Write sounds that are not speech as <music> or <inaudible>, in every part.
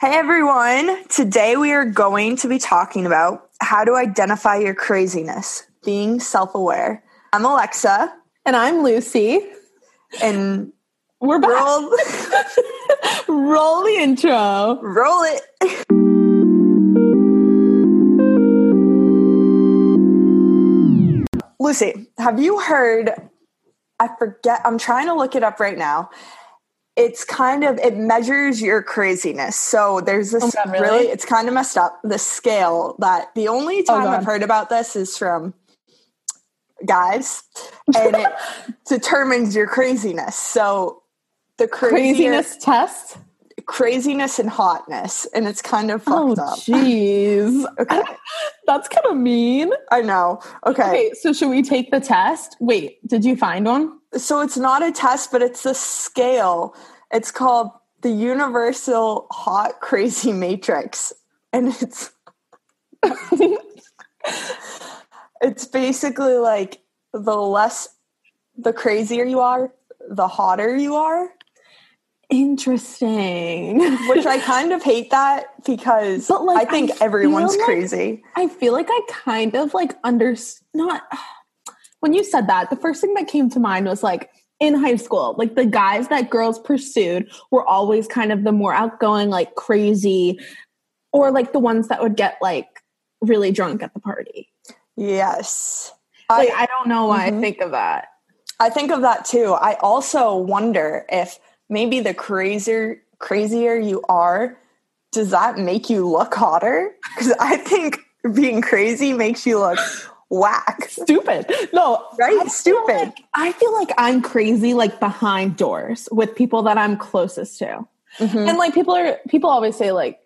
Hey everyone! Today we are going to be talking about how to identify your craziness, being self aware. I'm Alexa, And I'm Lucy. and We're back. roll, <laughs> Roll the intro. roll it. Lucy, have you heard? I forget, I'm trying to look it up right now. It's kind of, it measures your craziness. So there's this Oh God, really? really? it's kind of messed up. The scale that the only oh time God. I've heard about this is from guys, and it <laughs> determines your craziness. So the Craziness test. craziness and hotness, and it's kind of Oh, fucked up. jeez. Okay. <laughs> That's kind of mean. I know. Okay. Okay, so should we take the test? Wait, did you find one? So it's not a test, but it's a scale. It's called the Universal Hot Crazy Matrix. And it's <laughs> it's basically like the less the crazier you are, the hotter you are. Interesting. Which I kind of hate that because But, like, I think I everyone's like- crazy. I feel like I kind of like under not when you said that, the first thing that came to mind was like in high school, like the guys that girls pursued were always kind of the more outgoing, like crazy, or like the ones that would get like really drunk at the party. Yes. Like I, I don't know why Mhm. I think of that. I think of that too. I also wonder if maybe the crazier crazier you are, does that make you look hotter? Because I think being crazy makes you look whack. <laughs> Stupid. No, Right? I Stupid. like- I feel like I'm crazy like behind doors with people that I'm closest to. Mhm. and like people are people always say like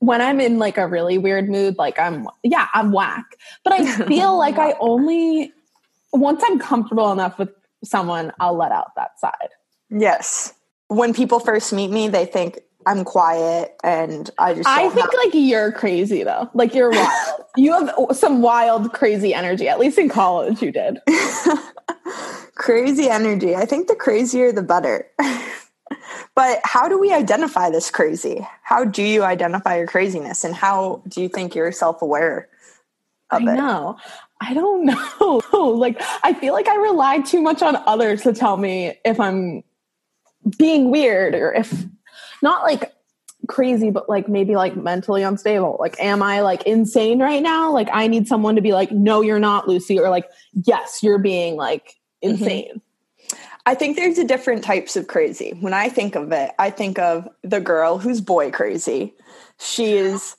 when i'm in like a really weird mood like i'm yeah i'm whack but i <laughs> feel like i only once i'm comfortable enough with someone i'll let out that side Yes. When people first meet me, they think I'm quiet and I just i think have- like you're crazy though like you're wild <laughs> you have some wild crazy energy at least in college you did <laughs> crazy energy. I think the crazier the better. <laughs> but how do we identify this crazy? How do you identify your craziness and how do you think you're self-aware i of it? know i don't know like i feel like i rely too much on others to tell me if i'm being weird or if not like crazy but like maybe like mentally unstable like am i like insane right now like i need someone to be like no you're not lucy or like yes you're being like insane I think there's a different types of crazy. When I think of it, I think of the girl who's boy crazy. She is,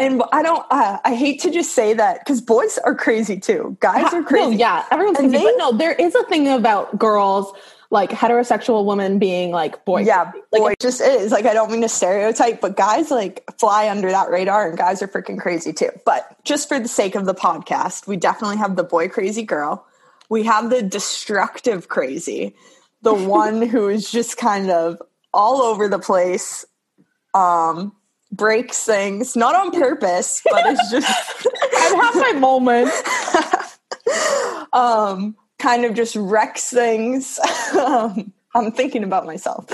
and I don't. Uh, I hate to just say that because boys are crazy too. Guys are No, crazy. yeah everyone's And crazy they- but no there is a thing about girls like heterosexual woman being like boy Yeah, crazy. boy like just is. Like I don't mean to stereotype, but guys like fly under that radar, and guys are freaking crazy too. But just for the sake of the podcast, we definitely have the boy crazy girl. We have the destructive crazy, the <laughs> one who is just kind of all over the place, um, breaks things not on purpose, but it's <laughs> just i've had my moment <laughs> um, kind of just wrecks things. <laughs> um, I'm thinking about myself.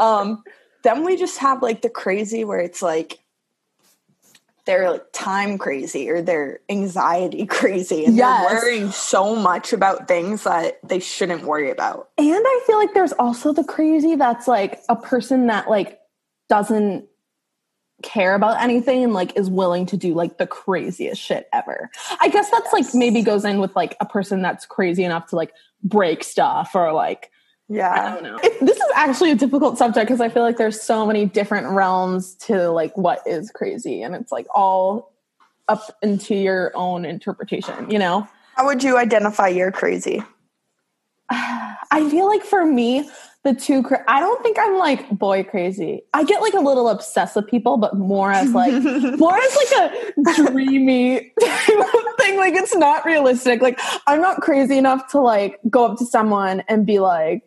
Um, then we just have like the crazy where it's like they're like time crazy or they're anxiety <laughs> crazy and Yes. they're worrying so much about things that they shouldn't worry about. And I feel like there's also the crazy that's like a person that like doesn't care about anything and like is willing to do like the craziest shit ever. I guess that's like maybe goes in with like a person that's crazy enough to like break stuff or like yeah. I don't know. It, this is actually a difficult subject because I feel like there's so many different realms to like what is crazy and it's like all up into your own interpretation, you know? How would you identify your crazy? <sighs> I feel like for me, the two, cra- I don't think I'm like boy crazy. I get like a little obsessed with people, but more as like, <laughs> more as like a dreamy thing. Like it's not realistic. Like I'm not crazy enough to like go up to someone and be like,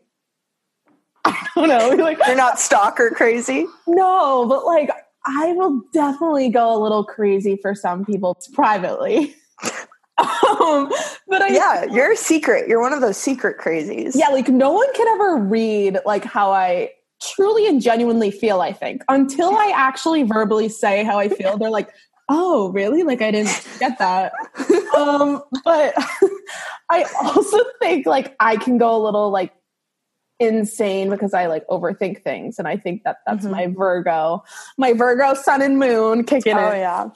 <laughs> I don't know, like, You're not stalker crazy? no, but like I will definitely go a little crazy for some people privately. <laughs> um, but I Yeah, <laughs> you're a secret. You're one of those secret crazies. yeah, like no one can ever read like how I truly and genuinely feel, I think. Until I actually verbally say how I feel, they're like, oh, really? Like, I didn't get that. um, but <laughs> I also think like I can go a little like insane because I like overthink things. And I think that that's mm-hmm. my Virgo, my Virgo sun and moon kicking oh, in. Oh, yeah.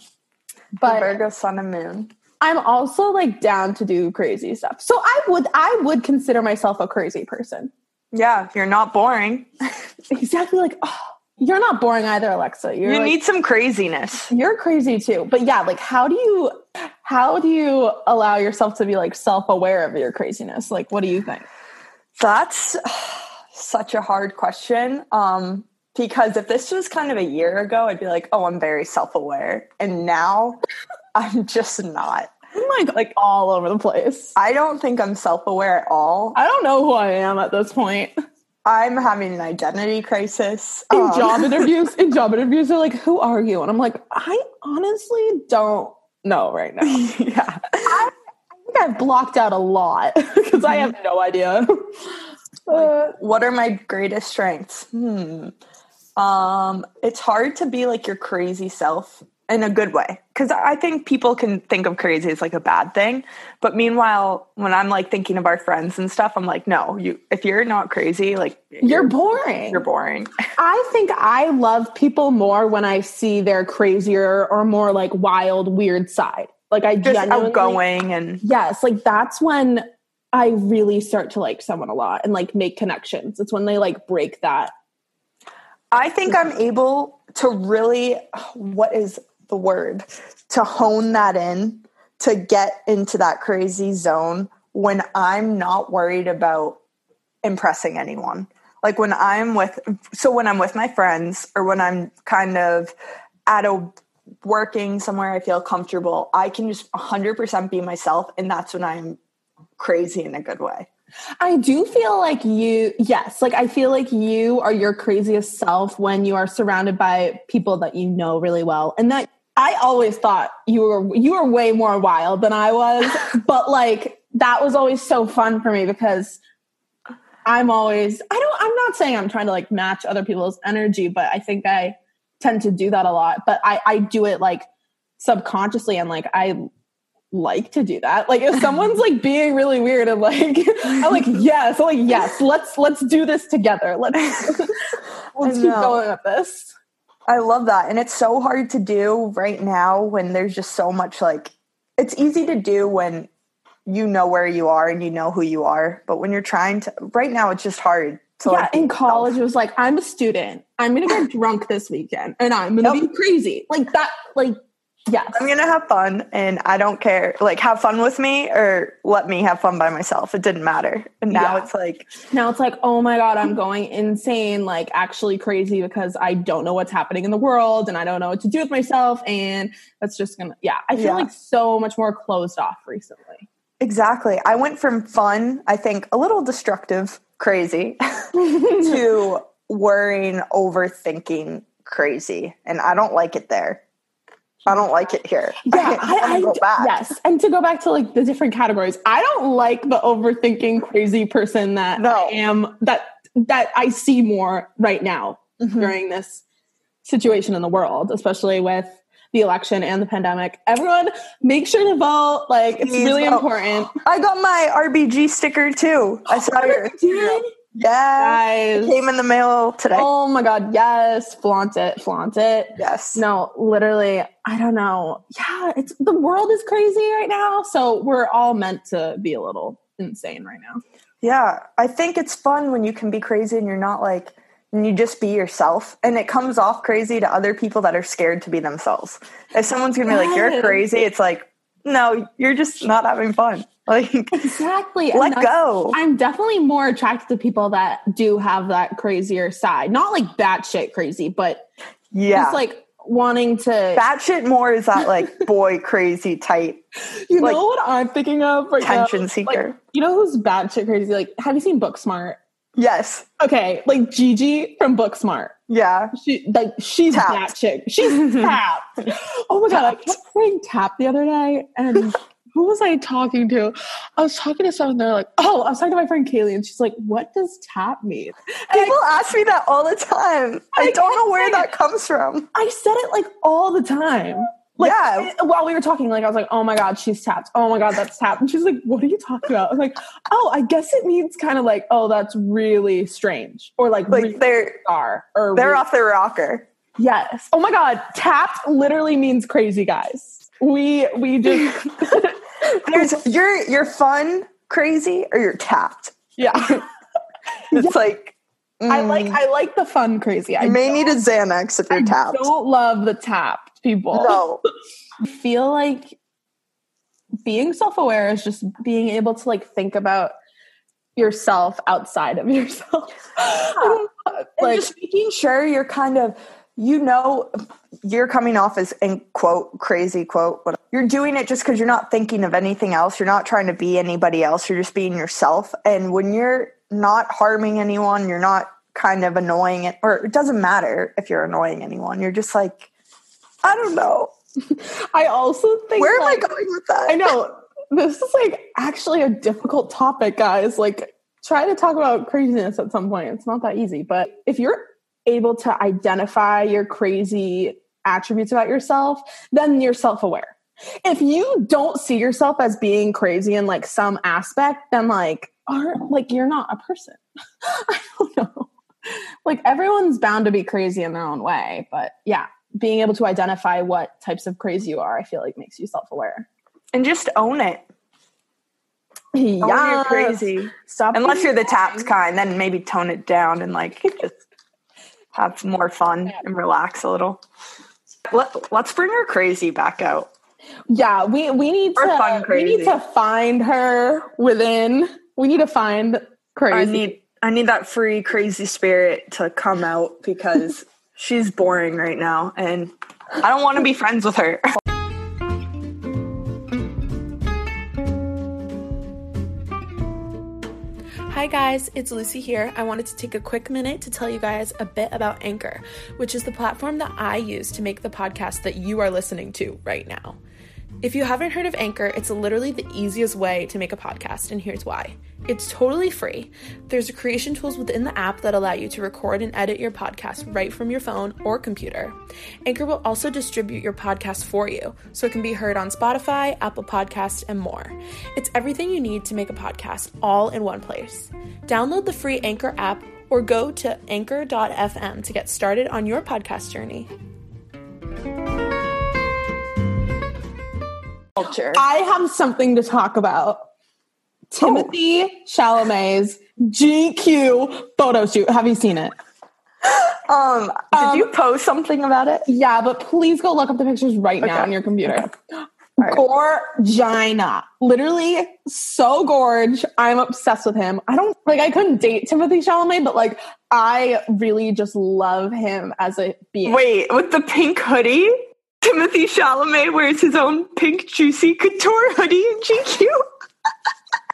But the Virgo sun and moon. I'm also like down to do crazy stuff. So I would I would consider myself a crazy person. Yeah, you're not boring. <laughs> exactly like oh, you're not boring either, Alexa. You're you like, need some craziness. You're crazy too. But yeah, like how do you how do you allow yourself to be like self-aware of your craziness? Like what do you think? That's such a hard question. Um because if this was kind of a year ago, I'd be like, "Oh, I'm very self-aware." And now <laughs> I'm just not. I'm like, like all over the place. I don't think I'm self aware at all. I don't know who I am at this point. I'm having an identity crisis. In um, job <laughs> interviews, in job interviews, they're like, "Who are you?" And I'm like, I honestly don't know right now. <laughs> yeah, I, I, think I've blocked out a lot because I have no idea. like, what are my greatest strengths? Hmm. Um, it's hard to be like your crazy self in a good way. Because i think people can think of crazy as like a bad thing but meanwhile when i'm like thinking of our friends and stuff i'm like no you if you're not crazy like you're, you're boring. you're boring. <laughs> I think i love people more when i see their crazier or more like wild weird side. Like i just outgoing and yes like that's when i really start to like someone a lot and like make connections. It's when they like break that I think I'm able to really what is the word to hone that in to get into that crazy zone when I'm not worried about impressing anyone. Like when I'm with, so when I'm with my friends or when I'm kind of at a working somewhere I feel comfortable, I can just 100% be myself. And that's when I'm crazy in a good way. I do feel like you, yes, like I feel like you are your craziest self when you are surrounded by people that you know really well and that I always thought you were you were way more wild than I was, <laughs> but like that was always so fun for me because I'm always I don't I'm not saying I'm trying to like match other people's energy, but I think I tend to do that a lot. But I I do it like subconsciously and like I like to do that. Like if someone's like <laughs> being really weird and like I'm like yes, I'm like yes, let's let's do this together. Let's <laughs> let's keep going with this. I love that. And it's so hard to do right now when there's just so much like it's easy to do when you know where you are and you know who you are. But when you're trying to right now it's just hard to Yeah, like, in college it was like, I'm a student. I'm gonna get <laughs> drunk this weekend and I'm gonna be crazy. Like that like Yes. I'm going to have fun and I don't care. Like, have fun with me or let me have fun by myself. It didn't matter. And now yeah. it's like, now it's like, oh my God, I'm going insane, like actually crazy because I don't know what's happening in the world and I don't know what to do with myself. And that's just going to, yeah, I feel yeah. like so much more closed off recently. Exactly. I went from fun, I think a little destructive, crazy, <laughs> to <laughs> worrying, overthinking, crazy. And I don't like it there. I don't like it here. <laughs> Yeah, I, I, I yes. And to go back to like the different categories, I don't like the overthinking crazy person that no. I am that that I see more right now mm-hmm. during this situation in the world, especially with the election and the pandemic. Everyone, make sure to vote. Like it's Please really vote. important. I got my RBG sticker too. I saw your. Yeah. It came in the mail today. Oh my God. Yes. Flaunt it. Flaunt it. Yes. No, literally, I don't know. Yeah. It's the world is crazy right now. So we're all meant to be a little insane right now. Yeah. I think it's fun when you can be crazy and you're not like, and you just be yourself and it comes off crazy to other people that are scared to be themselves. If someone's gonna be like, you're crazy, it's like, no, you're just not having fun. Like exactly. Let go. I'm definitely more attracted to people that do have that crazier side. Not like batshit crazy, but yeah, just like wanting to batshit more is that like <laughs> boy crazy type. You like, know what I'm thinking of right Tension now? seeker. Like, you know who's batshit crazy? Like, have you seen Booksmart? Yes. Okay, like Gigi from Booksmart. Yeah. She like she's tapped. that chick. She's <laughs> tapped. Oh my god, I kept saying tap the other day and <laughs> who was I talking to? I was talking to someone. They're like, "Oh, I was talking to my friend Kaylee, and she's like, what does tap mean?" And People ask me that all the time. I, I don't know where that comes from. I said it like all the time. Like, Yeah. Eh, while we were talking, like I was like, "Oh my god, she's tapped. Oh my god, that's tapped." And she's like, "What are you talking about?" I was like, "Oh, I guess it means kind of like, oh, that's really strange, or like, Like really they're bizarre, or they're really- off their rocker. Yes. Oh my god, tapped literally means crazy, guys. We we just <laughs> There's you're you're fun, crazy, or you're tapped. yeah. <laughs> It's like I mm, like I like the fun crazy. I you may need a Xanax if you're tapped. I tapped. don't love the tapped people. No. <laughs> I feel like being self-aware is just being able to like think about yourself outside of <laughs> yourself. And like just making sure you're kind of you know you're coming off as in quote crazy quote but you're doing it just because you're not thinking of anything else. You're not trying to be anybody else. You're just being yourself. And when you're not harming anyone you're not kind of annoying it or it doesn't matter if you're annoying anyone. You're just like i don't know. <laughs> I also think where am i going with that? I know. This is like actually a difficult topic, guys. Like, try to talk about craziness at some point. It's not that easy, but if you're able to identify your crazy attributes about yourself, then you're self aware. If you don't see yourself as being crazy in like some aspect, then like, aren't like you're not a person. <laughs> I don't know. Like everyone's bound to be crazy in their own way, but yeah, being able to identify what types of crazy you are, I feel like makes you self aware. and just own it Yeah, you're crazy Stop. unless you're the tapped kind then maybe tone it down and like just have more fun and relax a little. Let, let's bring her crazy back out. Yeah, we we need to we need to find her within. We need to find crazy. i need i need that free crazy spirit to come out because <laughs> she's boring right now and i don't want to be friends with her <laughs> Hi guys, it's Lucy here. I wanted to take a quick minute to tell you guys a bit about Anchor, which is the platform that I use to make the podcast that you are listening to right now. If you haven't heard of Anchor, it's literally the easiest way to make a podcast, and here's why. It's totally free. There's creation tools within the app that allow you to record and edit your podcast right from your phone or computer. Anchor will also distribute your podcast for you, so it can be heard on Spotify, Apple Podcasts, and more. It's everything you need to make a podcast all in one place. Download the free Anchor app or go to anchor.fm to get started on your podcast journey. Culture I have something to talk about. Timothée Chalamet's GQ photo shoot. Have you seen it? um did Um, you post something about it Yeah, but please go look up the pictures right now on your computer. right. Gorgina. Literally so gorge. I'm obsessed with him. I don't like I couldn't date Timothy Chalamet, but like I really just love him as a being. wait with the pink hoodie timothée chalamet wears his own pink juicy couture hoodie in gq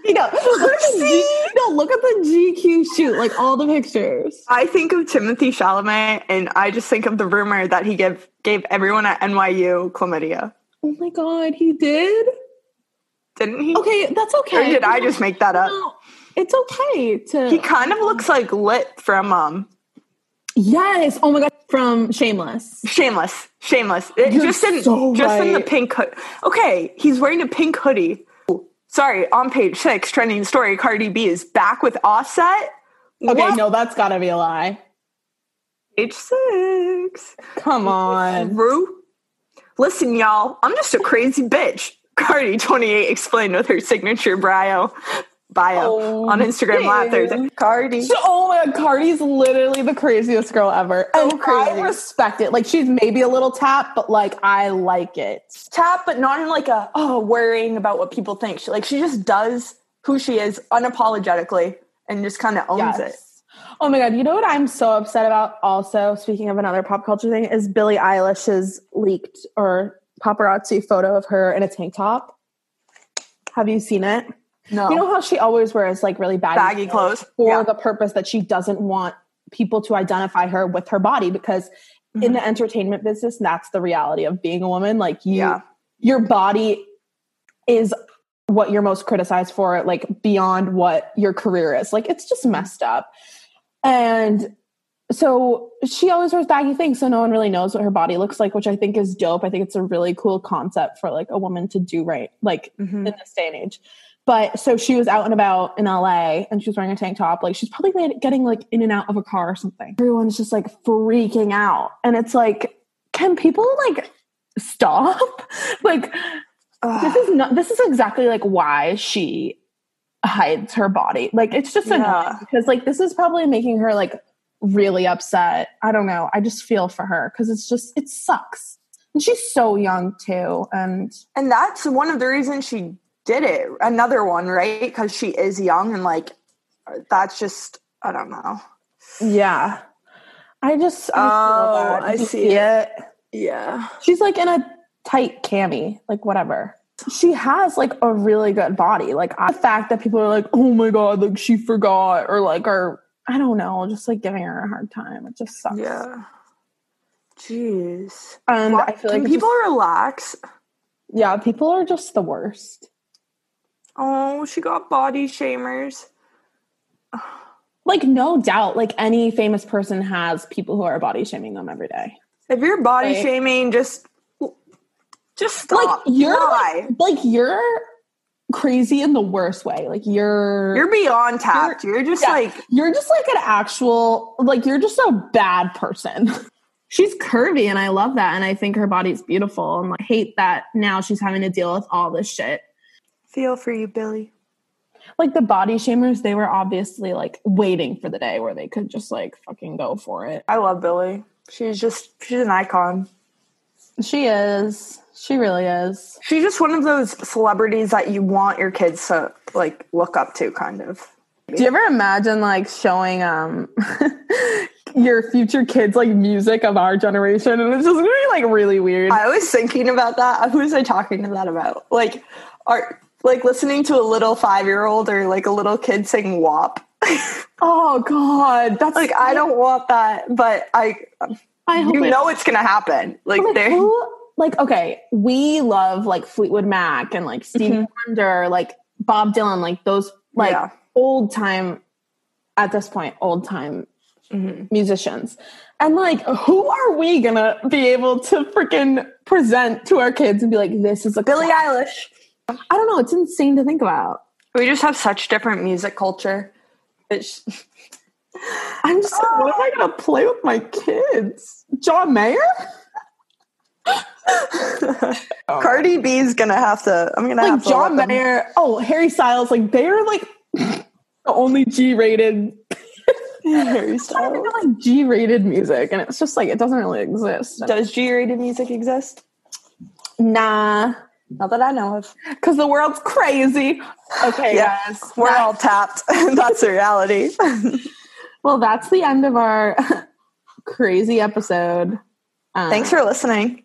You know, look at the G- no, look at the GQ shoot, like all the pictures. I think of Timothée Chalamet, and I just think of the rumor that he gave gave everyone at NYU chlamydia. Oh my god, he did? Didn't he? Okay, that's okay. Or did I just make that up? No, it's okay to He kind of looks like Lip from um Yes. Oh my god, from Shameless. Shameless. Shameless. You're just in so just in the pink hood. Okay, he's wearing a pink hoodie. Sorry, on page six, trending story. Cardi B is back with Offset. Okay, What? no, that's gotta be a lie. Page six. Come on. Rue. Listen, y'all, I'm just a crazy bitch. Cardi 28 explained with her signature bio bio Oh, on Instagram last damn. Thursday. Cardi. So- oh my god, Cardi's literally the craziest girl ever. So and crazy. I respect it. Like she's maybe a little tap, but like I like it. Tap, but not in like a oh worrying about what people think. She like she just does who she is unapologetically and just kind of owns it. Oh my god, you know what I'm so upset about also, speaking of another pop culture thing, is Billie Eilish's leaked or paparazzi photo of her in a tank top. Have you seen it? No. You know how she always wears like really baggy, Baggy clothes? for Yeah. the purpose that she doesn't want people to identify her with her body because Mm-hmm. in the entertainment business that's the reality of being a woman like you Yeah. your body is what you're most criticized for, like beyond what your career is. Like it's just messed up. And so she always wears baggy things, so no one really knows what her body looks like, which I think is dope. I think it's a really cool concept for like a woman to do right, like Mhm. in this day and age. But so she was out and about in LA and she was wearing a tank top. Like she's probably getting like in and out of a car or something. Everyone's just like freaking out. And it's like, can people like stop? <laughs> like Ugh. this is not this is exactly like why she hides her body. Like it's just Yeah. because like this is probably making her like really upset. I don't know. I just feel for her because it's just it sucks. And she's so young too. And And that's one of the reasons she did it. Another one, right? Because she is young and like that's just I don't know. yeah. I just I Oh. I see it. Yeah. She's like in a tight cami, like whatever. She has like a really good body. Like I- the fact that people are like, "Oh my god, like she forgot," or like, or I don't know, just like giving her a hard time. It just sucks. Yeah. Jeez. and What- I feel like people just- relax? yeah, people are just the worst. Oh, she got body shamers. Like no doubt, like any famous person has people who are body shaming them every day. If you're body Right. shaming, just just stop. Like you're Why? like, like you're crazy in the worst way. Like you're You're beyond tapped. You're, just yeah. like you're just like an actual like you're just a bad person <laughs> she's curvy and i love that and i think her body's beautiful and I hate that now she's having to deal with all this shit feel for you, Billie. like the body shamers they were obviously like waiting for the day where they could just like fucking go for it I love Billie. She's just she's an icon. she is she really is She's just one of those celebrities that you want your kids to like look up to, kind of. do you ever imagine like showing um <laughs> your future kids like music of our generation and it's just gonna be like really weird I was thinking about that. Who was I talking to that about? Like, are like listening to a little five year old or like a little kid sing WAP. <laughs> oh god that's like, I don't want that, but I, I hope you it- know, it's gonna happen. Like, like, there. who, like okay we love like fleetwood mac and like stevie Mhm. wonder like bob dylan like those like Yeah. old time at this point old time Mhm. musicians and like who are we gonna be able to freaking present to our kids and be like this is a Billie? Eilish. I don't know it's insane to think about We just have such different music culture. It's, <laughs> i'm just like, what am i gonna play with my kids john mayer <laughs> oh, Cardi B's gonna have to. I'm gonna like have to John Mayer, oh Harry Styles, like they're like <laughs> the only G-rated, Harry Styles. like G-rated music, and it's just like it doesn't really exist. Does G-rated music exist? Nah, Not that I know of. because the world's crazy. Okay, Yeah. guys, We're all tapped. <laughs> That's the reality. <laughs> well. That's the end of our <laughs> crazy episode. Um, Thanks for listening.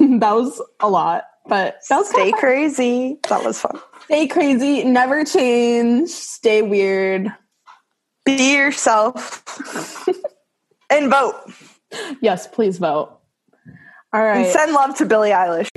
that was a lot, but that was Stay crazy. That was fun. Stay crazy, never change, stay weird. Be yourself and vote. Yes, please vote. All right. And send love to Billie Eilish.